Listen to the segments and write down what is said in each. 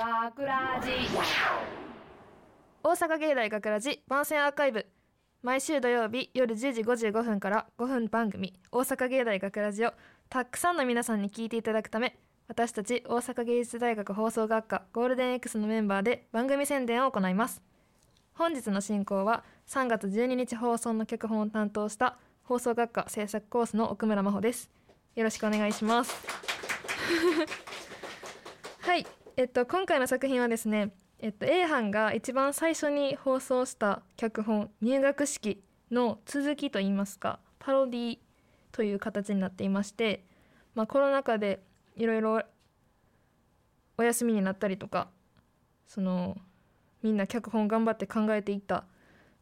学ラジ大阪芸大学ラジ番宣アーカイブ。毎週土曜日夜10時55分から5分番組「大阪芸大学ラジをたくさんの皆さんに聞いていただくため私たち大阪芸術大学放送学科ゴールデン X のメンバーで番組宣伝を行います。本日の進行は3月12日放送の脚本を担当した放送学科制作コースの奥村真帆です。よろしくお願いします。はい。えっと今回の作品はですねえっと A 班が一番最初に放送した脚本入学式の続きといいますかパロディという形になっていまして、まあ、コロナ禍でいろいろお休みになったりとかそのみんな脚本頑張って考えていった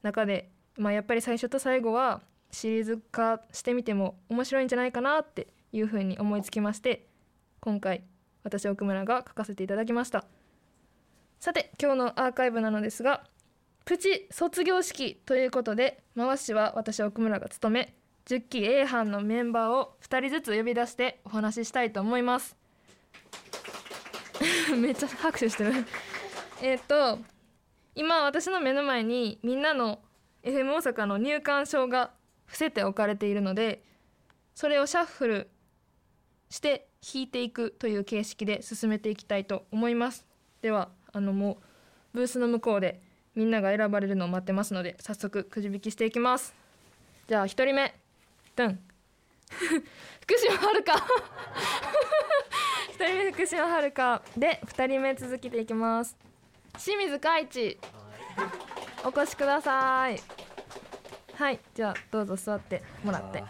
中で、まあ、やっぱり最初と最後はシリーズ化してみても面白いんじゃないかなっていうふうに思いつきまして今回私奥村が書かせていただきました。さて今日のアーカイブなのですがプチ卒業式ということで回しは私奥村が務め10期 A 班のメンバーを2人ずつ呼び出してお話ししたいと思います。めっちゃ拍手してる。えっと今私の目の前にみんなの FM 大阪の入館証が伏せて置かれているのでそれをシャッフルして弾いていくという形式で進めていきたいと思います。ではあのもうブースの向こうでみんなが選ばれるのを待ってますので早速くじ引きしていきます。じゃあ1人目。ドン。福島遥1人目福島遥で2人目続けていきます。清水海一お越しください。はいじゃあどうぞ座ってもらって。は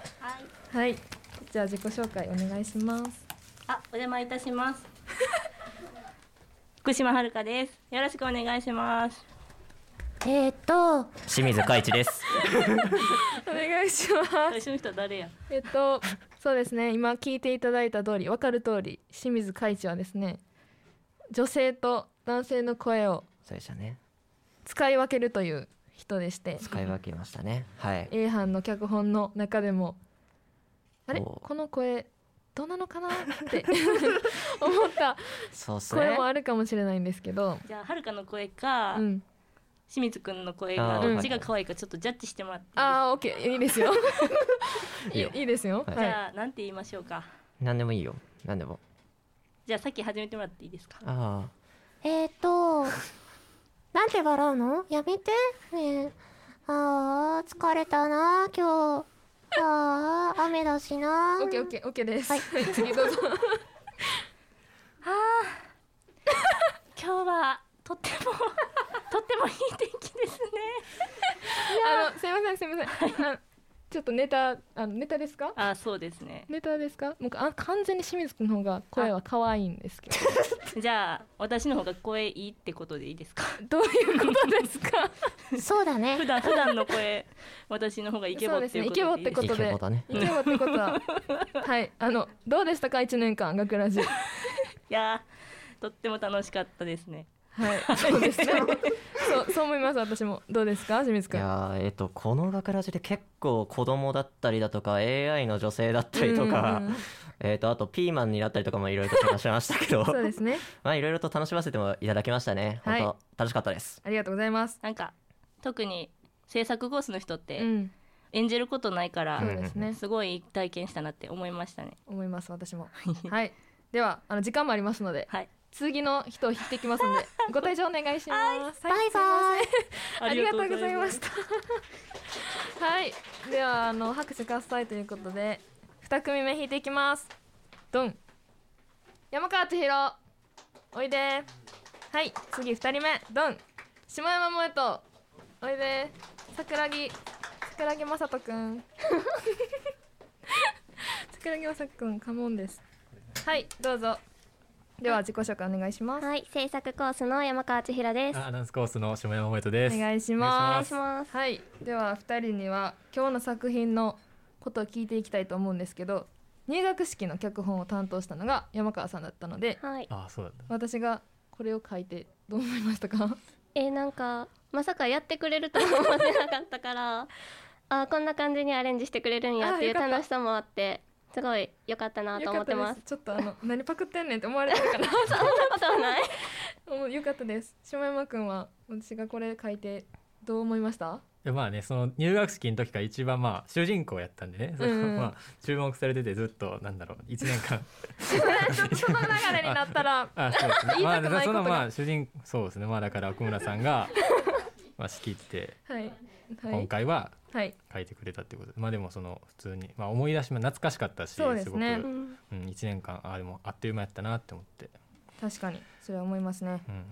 い。はい。じゃあ自己紹介お願いしますあ、お邪魔いたします。福島遥です。よろしくお願いします。えー、っと、清水海一です。お願いします最初の人は誰や。えっとそうですね今聞いていただいた通り分かる通り清水海一はですね女性と男性の声をそうでしたね。使い分けるという人でして使い分けましたね。はい。A 班の脚本の中でもあれ？この声どうなのかなって 思った声。もあるかもしれないんですけど、じゃあ、遥の声か、うん、清水くんの声があーどっちが可愛いかちょっとジャッジしてもらって。ああオッケーいいですよい いいよいですよはいはい、じゃあ、なんて言いましょうか？何でもいいよ。何でも。じゃあ、さっき始めてもらっていいですか？あえー、っと、なんて笑うの？やめて。ねえあー、疲れたな、今日。あー、雨だしな。オッケーオッケーオッケーです、はい。次どうぞ。今日はとっても とってもいい天気ですね。あのすいませんすいません。あちょっとネタあのネタですか？あ、そうですね。ネタですか？もうあ完全に清水君の方が声は可愛いんですけど じゃあ、私の方が声いいってことでいいですか？どういうことですか？そうだね 普。段普段の声、私の方がイケボっていうことでいいですか？そうですねイケボってことでケボだね。イケボってことは はいあのどうでしたか？一年間学ラジいやーとっても楽しかったですね。はい。そうですね。そうそう思います私も。どうですか清水い君やーえっとこの学ラジで結構子供だったりだとか AI の女性だったりとかうんうんうん。えっとあとピーマンになったりとかもいろいろと話しましたけど。そうですね。まあいろいろと楽しませてもいただきましたね。はい。本当楽しかったです。ありがとうございます。なんか特に制作コースの人っうてん。演じることないから、そうですね。すごいいい体験したなって思いましたね。思います私も。はい。ではあの時間もありますのではい。次の人を引っていきますので ご退場お願いします、バイバイ。ありがとうございました。はい、ではあの拍手喝采ということで二組目引いていきます。ドン。山川千尋、おいで。はい、次二人目ドン。下山萌人、おいで。桜木、桜木雅人くん。桜木雅人くんカモンです。はい、どうぞ。では自己紹介お願いします。はい、制作コースの山川千尋です。あアナウンスコースの下山萌人です。お願いしお願ますいし。ます。はい、では2人には今日の作品のことを聞いていきたいと思うんですけど入学式の脚本を担当したのが山川さんだったのではい。あ、そうだった。私がこれを書いてどう思いましたか？えー、なんか、まさかやってくれるとは思ってなかったから、あーこんな感じにアレンジしてくれるんやっていうあーよかった楽しさもあって、すごい良かったなと思ってます。ちょっとあの 何パクってんねんって思われてるかなそんなことはない。もうよかったです。下山くんは私がこれ書いてどう思いました？でまあねその入学式の時から一番まあ主人公やったんでね、そのうん。うんまあ注目されててずっとなんだろう1年間。ちょっとその流れになったら。あそうですね。言いたくないまあ、そのことがまあ主人そうですね。まあだから奥村さんが まあ仕切ってはい。は今い回ははい書いてくれたってことで。まあでもその普通にまあ思い出しも懐かしかったしそうですね。ごく、うん、1年間あでもあっという間やったなって思って、確かに。それは思いますね。うん、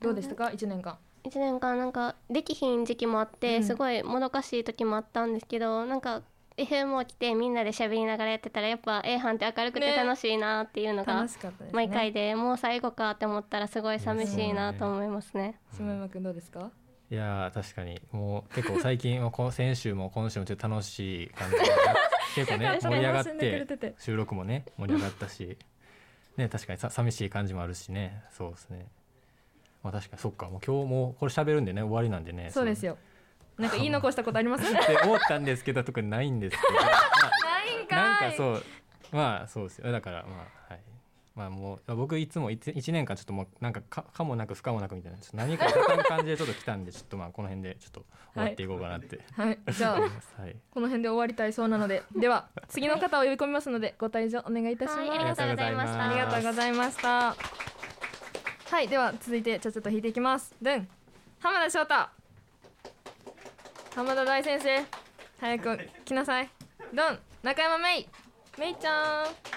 どうでしたか？一年間。1年間なんかできひん時期もあって、うん。すごいもどかしい時もあったんですけどなんか FM を来てみんなで喋りながらやってたらやっぱ A 班って明るくてね。楽しいなっていうのが毎回でもう最後かって思ったらすごい寂しいなと思いますね。下山くんどうですか？いやー確かに。もう結構最近は先週も今週もちょっと楽しい感じで 結構ね盛り上がって収録もね盛り上がったし。ね確かにさ寂しい感じもあるしね。そうですね。まあ確かにそっか。もう今日もこれ喋るんでね終わりなんでね。そうですよ。なんか言い残したことあります？そ うって思ったんですけど特にないんですけど、まないんあ、なんかそう。まあそうですよ。だからまあはいまあもう僕いつも 1, 年間ちょっともうなんかかかもなく不可もなくみたいなちょっと何か立たん感じでちょっと来たんでちょっとまあこの辺でちょっと終わっていこうかなって。はい じゃあはい。この辺で終わりたいそうなのででは次の方を呼び込みますのでご退場お願いいたします、はいありがとうございました。ありがとうございました。はいでは続いてちゃちゃっと弾いていきます。ドン。浜田翔太。浜田大先生。早く来なさい。ドン。中山芽衣。芽衣ちゃん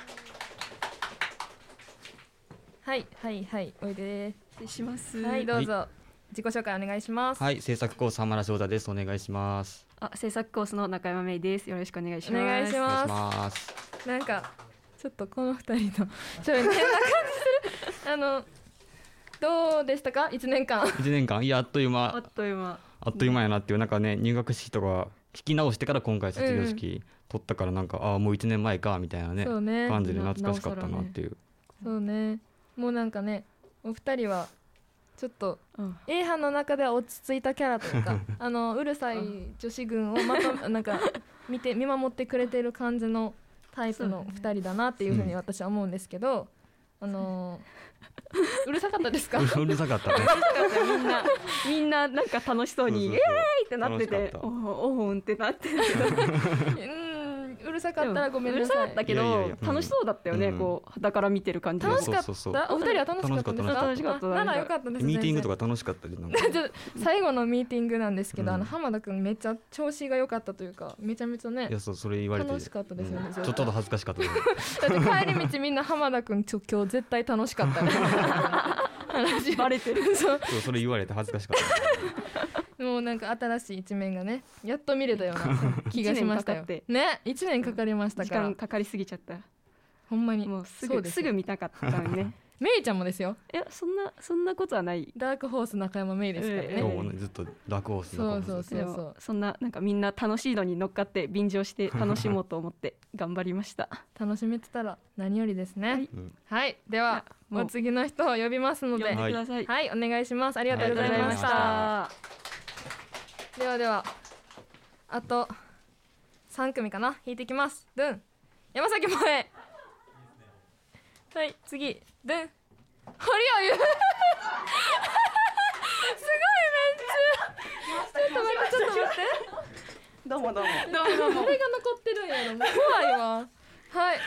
はいはいはいおいで失礼します。はいどうぞ、自己紹介お願いします、はい、制作コース浜田翔太です。お願いします。あ、制作コースの中山芽衣です。よろしくお願いします。お願いしますます。なんかちょっとこの二人の ちょっと変な感じするあのどうでしたか？一年間一年間、いや、あっという間あっ、という間。あっという間やなっていう、なんかね、入学式とか聞き直してから今回卒業式取ったから、なんか、ああ、もう一年前かみたいなねね感じで懐かしかったなっていう。そうねもうなんかねお二人はちょっとうん。A 班の中では落ち着いたキャラというか あのうるさい女子軍をまと なんか見て見守ってくれてる感じのタイプの二人だなっていうふうに私は思うんですけど、あの うるさかったですか？うるさかったね。みんな、みんななんか楽しそうに、イエそうそう。そうーイってなってておおおんってなってる。けど。うるさかったらごめんなさいうるさかったけどいやいやいや、うん楽しそうだったよね。うんこう、だから見てる感じ。楽しかった？お二人は楽しかったんですか？楽しかったかったですミーティングとかか楽しかったりなんか。最後のミーティングなんですけど、うんあの浜田君めっちゃ調子が良かったというかめちゃめちゃねいや、そう、それ言われて。楽しかったですよねちょっと恥ずかしかったです。だって帰り道みんな浜田君ちょ今日絶対楽しかったね話バレてる。そう、それ言われて恥ずかしかった。もうなんか新しい一面がねやっと見れたような 気がしましたよ。ね一年かかりました時か。ら間かかりすぎちゃった。ほんまに。もうすぐ、すすぐ見たかったのにね。メイちゃんもですよ。いや、そんな、そんなことはない。ダークホース中山メイですからね、ええ今日もね、ずっとダークホースそうそうのそう。でもそんななんかみんな楽しいのに乗っかって便乗して楽しもうと思って頑張りました。楽しめてたら何よりですね。うんはい、ではもう。お次の人を呼びますので。呼んはでください。い、お願いします。ありがとうございました、はではではあと3組かな？引いていきます。ドゥン。山崎萌えはい次。ドゥン。堀尾優。すごいめっちゃちょっと待ってちょっと待って。どうもどうも。これが残ってるんやろもう。怖いわ。はい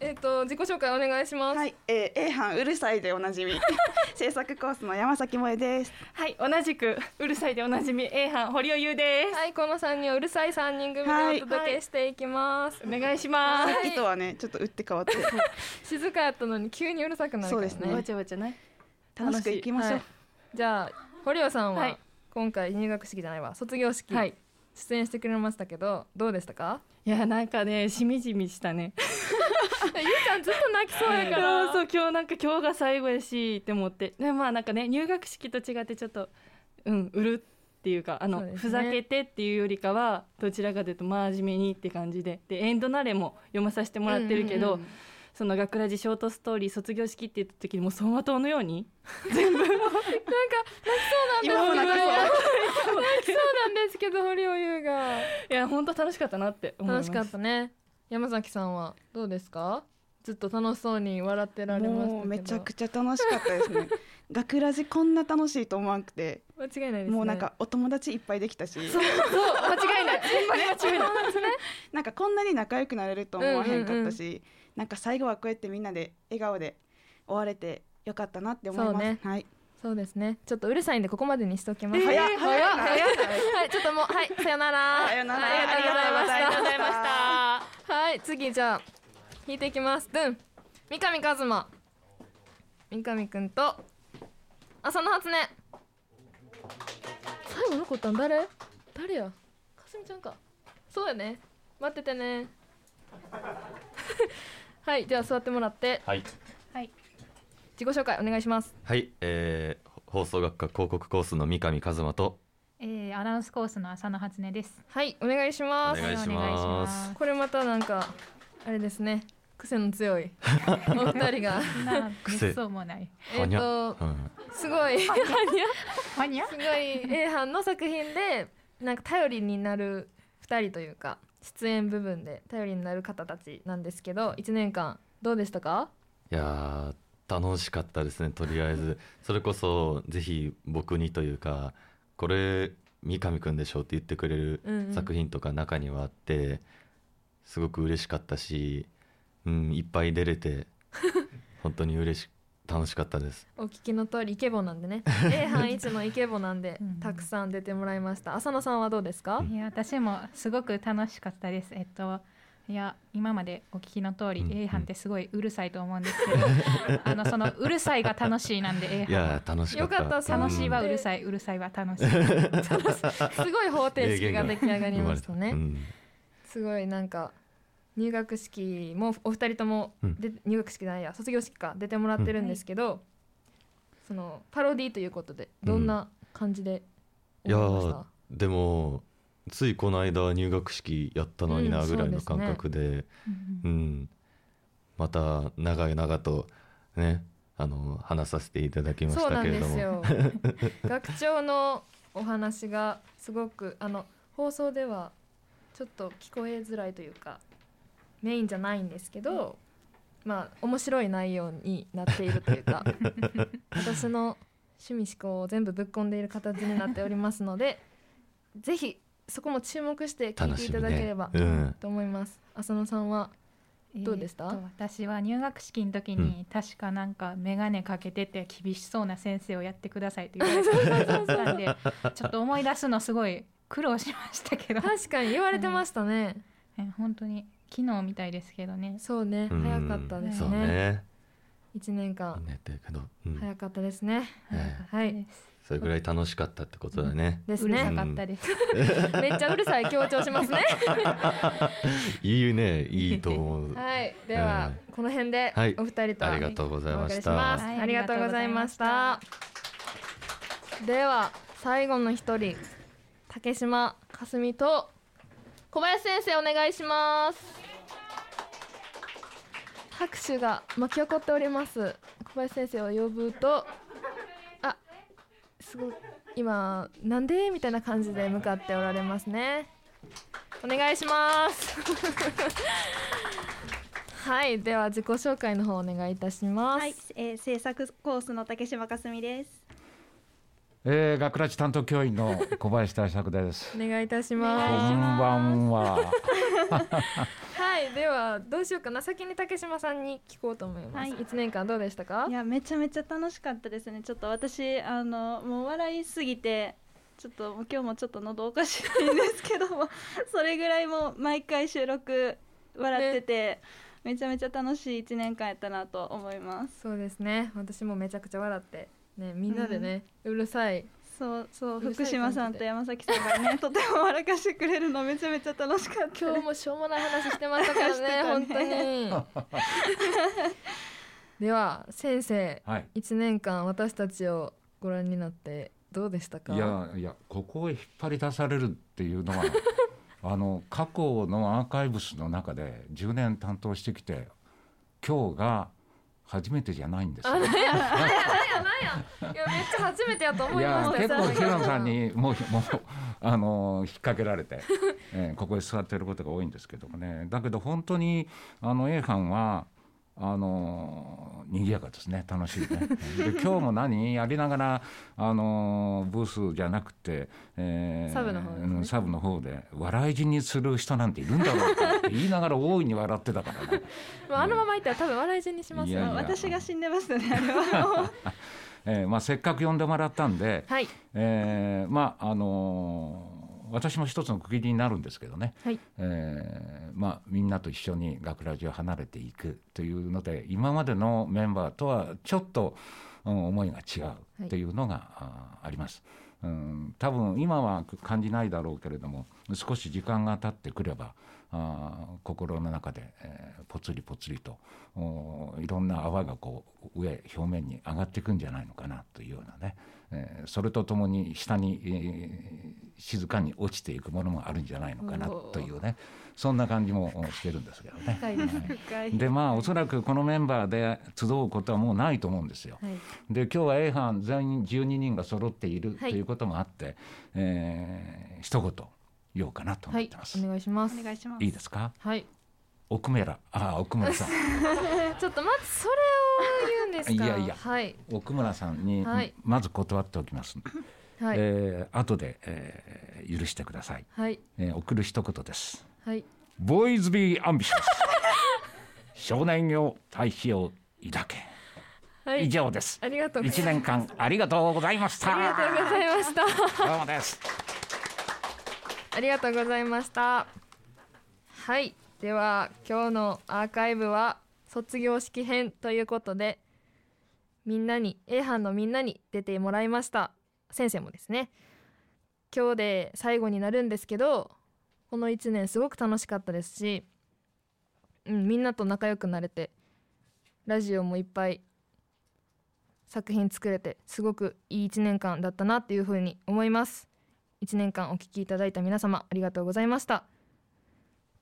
えっ、と自己紹介お願いします、はい、えー、A 班うるさいでおなじみ。制作コースの山崎萌です。はい、同じくうるさいでおなじみ A 班堀尾優です。はい、この3人をうるさい3人組はい。でお届けしていきます、お願いします。さっきとはね、ちょっと打って変わって、静かやったのに急にうるさくなるからね。そうですね。わちゃわちゃね。楽しくいきましょう。はい。じゃあ堀尾さんは、はい。今回入学式じゃないわ。卒業式、はい。出演してくれましたけどどうでしたか？いやなんかねしみじみしたね。ゆうちゃんずっと泣きそうやから。そうそう今日なんか今日が最後やしって思って。でまあなんかね入学式と違ってちょっとうん売るっていうかあのね。ふざけてっていうよりかはどちらかというと真面目にって感じで。でエンドナレも読まさせてもらってるけど、うんうんその学ラジショートストーリー卒業式って言った時にもう走馬灯のように 今も泣きそう。そうなんですけど堀尾優が。いや本当楽しかったなって思います。楽しかったね。山崎さんはどうですか？ずっと楽しそうに笑ってられましたけど。もうめちゃくちゃ楽しかったですね。学ラジこんな楽しいと思わなくて。間違いないですね。もうなんかお友達いっぱいできたし。そうそう 間違いない。間違いない。なんかこんなに仲良くなれると思わへんかったし、なんか最後はこうやってみんなで笑顔で終われてよかったなって思います。そうね。はい。そうですね。ちょっとうるさいんでここまでにしときます、えー早っ早っ早い。早い。はい。ちょっともうはい。さよなら。さよなら。はい。ありがとうございました。ありがとうございました。はい。次じゃあ引いていきます。ドゥン。三上和馬。三上くんと浅野初音。最後残ったん？誰？誰や？かすみちゃんか。そうやね。待っててねはいでは座ってもらって。はい、自己紹介お願いします。はいえー放送学科広告コースの三上和馬と。えー、アナウンスコースの浅野初音です。はいお願いします。お願いします。これまたなんかあれですね。癖の強い。お二人が。そうもない。えっとうんすごい。マ ニア？すごい A 班の作品でなんか頼りになる2人というか出演部分で頼りになる方たちなんですけど1年間どうでしたか？いやー楽しかったですねとりあえず。それこそぜひ僕にというかこれ三上くんでしょって言ってくれるうんうん。作品とか中にはあってすごく嬉しかったし、うん、いっぱい出れて 本当に嬉し楽しかったです。お聞きの通りイケボなんでね。A 班一のイケボなんでうん。たくさん出てもらいました。浅野さんはどうですか？いや私もすごく楽しかったです。えっと。いや今までお聞きの通り、うん。A 班ってすごいうるさいと思うんですけど あのそのうるさいが楽しいなんで A い班はやー楽しかった。よかったそう楽しいはうん。うるさいうるさいは楽しい。すごい方程式が出来上がりましたね、うん。すごいなんか入学式もお二人ともうん。で、入学式じゃないや卒業式か出てもらってるんですけど、そのパロディということでどんな感じでいや思いました、ーでもついこの間入学式やったのになうんぐらいの感覚で,、うんうん。また長々とねあの話させていただきましたけれども。学長のお話がすごくあの放送ではちょっと聞こえづらいというかメインじゃないんですけど、まあ面白い内容になっているというか 私の趣味思考を全部ぶっ込んでいる形になっておりますのでぜひそこも注目して聞いていただければと思います、浅野さんはどうでした？えーと私は入学式の時に、確かなんか眼鏡かけてて厳しそうな先生をやってくださいと言われてたんで ちょっと思い出すのすごい苦労しましたけど。確かに言われてましたね、え本当に昨日みたいですけどね。そうねうん。早かったですそうね。ね1年間。ねってるけど、うん。早かったですね。ええ。はい。それぐらい楽しかったってことだね、ですうるさねかったです、めっちゃうるさい強調しますね。いいねいいと思う。はい。ではえこの辺ではい。お二人とはありがとうございました。ありがとうございました。では最後の一人竹島かすみと小林先生お願いします拍手が巻き起こっております小林先生を呼ぶとあすごい今なんで？みたいな感じで向かっておられますねお願いします はいでは自己紹介の方お願いいたします、はい、えー、制作コースの竹島かすみです。えー、学ラジ担当教員の小林大作です。お願いいたしこんますばんは。はいではどうしようかな。先に竹島さんに聞こうと思います、はい。一年間どうでしたか？いやめちゃめちゃ楽しかったですね。ちょっと私あのもう笑いすぎて。ちょっと今日もちょっと喉おかしいんですけども それぐらいもう毎回収録笑ってて、めちゃめちゃ楽しい1年間やったなと思います。そうですね。私もめちゃくちゃ笑ってねみんなでね、うるさいそうそう福島さんと山崎さんがねとても笑かしてくれるのめちゃめちゃ楽しかった今日もしょうもない話してましたからね た本当に。では先生、はい。一年間私たちをご覧になってどうでしたか？いやいやここへ引っ張り出されるっていうのは あの過去のアーカイブスの中で10年担当してきて今日が初めてじゃないんですよ。初めてやと思いいました結構平野さんにもうもうあの引っ掛けられて、えーここへ座ってることが多いんですけどもね。だけど本当にあの A 班はあの賑やかですね。楽しいね。で今日も何やりながらあのブースじゃなくて、えーサブの方ですね。うんサブの方で笑い死にする人なんているんだろうかって言いながら大いに笑ってたからね。まああのままいったら多分笑い死にしますよ。いやいや。私が死んでますねあれはえーまあ、せっかく呼んでもらったんで、はい。えーまああのー私も一つの区切りになるんですけどね、はい。えーまあ、みんなと一緒に学ラジを離れていくというので今までのメンバーとはちょっと、うん思いが違うというのが、ああります。うん、多分今は感じないだろうけれども少し時間が経ってくればあ心の中で、えーぽつりぽつりとおいろんな泡がこう上表面に上がっていくんじゃないのかなというようなね、えーそれとともに下に、え静かに落ちていくものもあるんじゃないのかなというね。そんな感じもおしてるんですけどね。でまあおそらくこのメンバーで集うことはもうないと思うんですよ。はい。で今日は A 班全員12人が揃っているとはい。いうこともあって、えー一言言おうかなと思はいってます。お願いします。お願いします。いいですか？はい。奥村。あ奥村さん。ちょっとまずそれを言うんですか？いやいや。はい。奥村さんにはい。まず断っておきます、はい、えー後で、えー許してください、はい。えー送る一言です。はい。ボーイズビーアンビシャス少年よ大志を抱け、はい。以上です。ありがとう一年間ありがとうございました。ありがとうございました。どうもです。ありがとうございました。はい。では今日のアーカイブは卒業式編ということでみんなに A 班のみんなに出てもらいました先生もですね今日で最後になるんですけどこの1年すごく楽しかったですし、うん、みんなと仲良くなれてラジオもいっぱい作品作れてすごくいい1年間だったなっていうふうに思います。1年間お聞きいただいた皆様ありがとうございました。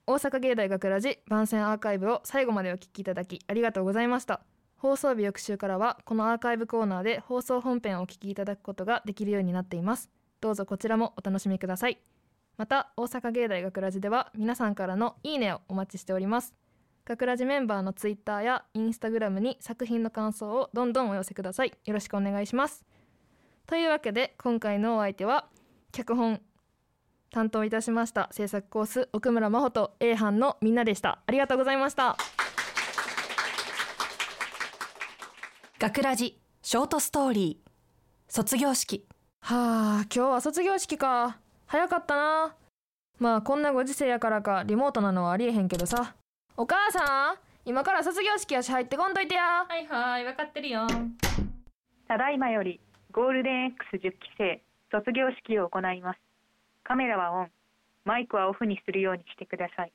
大阪芸大学ラジ番宣アーカイブを最後までお聞きいただきありがとうございました。放送日翌週からはこのアーカイブコーナーで放送本編をお聞きいただくことができるようになっています。どうぞこちらもお楽しみください。また大阪芸大学ラジでは皆さんからのいいねをお待ちしております。学ラジメンバーのツイッターやインスタグラムに作品の感想をどんどんお寄せください。よろしくお願いします。というわけで今回のお相手は脚本担当いたしました制作コース奥村真帆と A 班のみんなでした。ありがとうございました。学ラジショートストーリー。卒業式。はあ今日は卒業式か。早かったな。まあこんなご時世やからかリモートなのはありえへんけどさ。お母さん今から卒業式やし入ってこんといてや。はいはい分かってるよ。ただいまよりゴールデン X10 期生卒業式を行います。カメラはオン。マイクはオフにするようにしてください。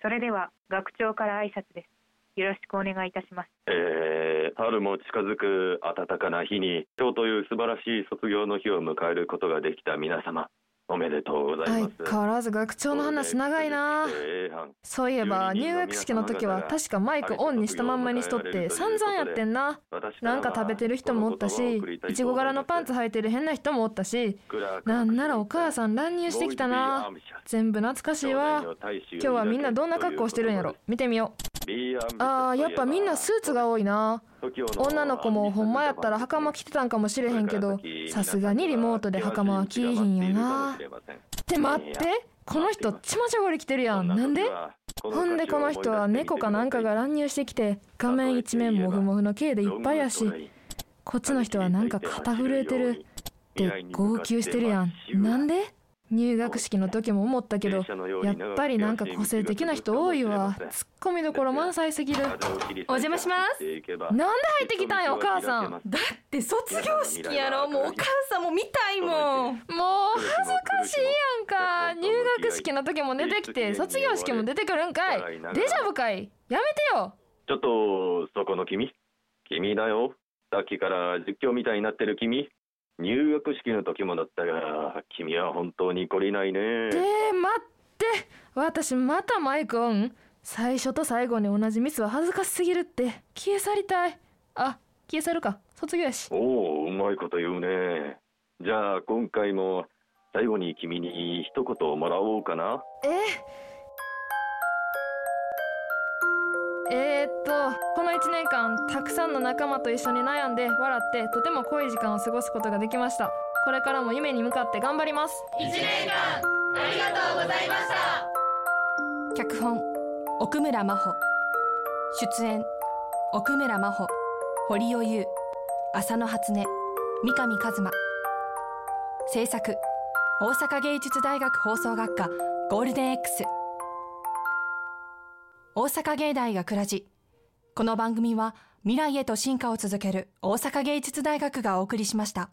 それでは学長から挨拶ですよろしくお願いいたします。えー春も近づく暖かな日に今日という素晴らしい卒業の日を迎えることができた皆様おめでとうございます。相変わらず学長の話長いな。えーそういえば入学式の時は確かマイクオンにしたまんまにしとって散々やってんな。なんか食べてる人もおったしいちご柄のパンツ履いてる変な人もおったしなんならお母さん乱入してきたな。全部懐かしいわ。今日はみんなどんな格好してるんやろ。見てみようあーやっぱみんなスーツが多いな。女の子もほんまやったら袴着てたんかもしれへんけどさすがにリモートで袴は着いひんよな。って待ってこの人ちまちょごり着てるやん。なんで？ほんでこの人は猫かなんかが乱入してきて画面一面モフモフの毛でいっぱいやしこっちの人はなんか肩震えてる。って号泣してるやん。なんで？入学式の時も思ったけどやっぱりなんか個性的な人多いわ。ツッコミどころ満載すぎる。お邪魔しますなんで入ってきたんよお母さん。だって卒業式やろ。もうお母さんも見たいもん。もう恥ずかしいやんか。入学式の時も出てきて卒業式も出てくるんかい。デジャブかい。やめてよ。ちょっとそこの君。君だよ。さっきから実況みたいになってる君入学式の時もだったが君は本当に懲りないね。で待って。私またマイクオン。最初と最後に同じミスは恥ずかしすぎるって。消え去りたい。あ消え去るか。卒業やし。おおうまいこと言うね。じゃあ今回も最後に君に一言もらおうかな。え？えー、っとこの1年間たくさんの仲間と一緒に悩んで笑ってとても濃い時間を過ごすことができました。これからも夢に向かって頑張ります。1年間ありがとうございました。脚本奥村真帆。出演奥村真帆。堀尾優浅野初音三上一馬。制作大阪芸術大学放送学科ゴールデン X 大阪芸大がくらじこの番組は未来へと進化を続ける大阪芸術大学がお送りしました。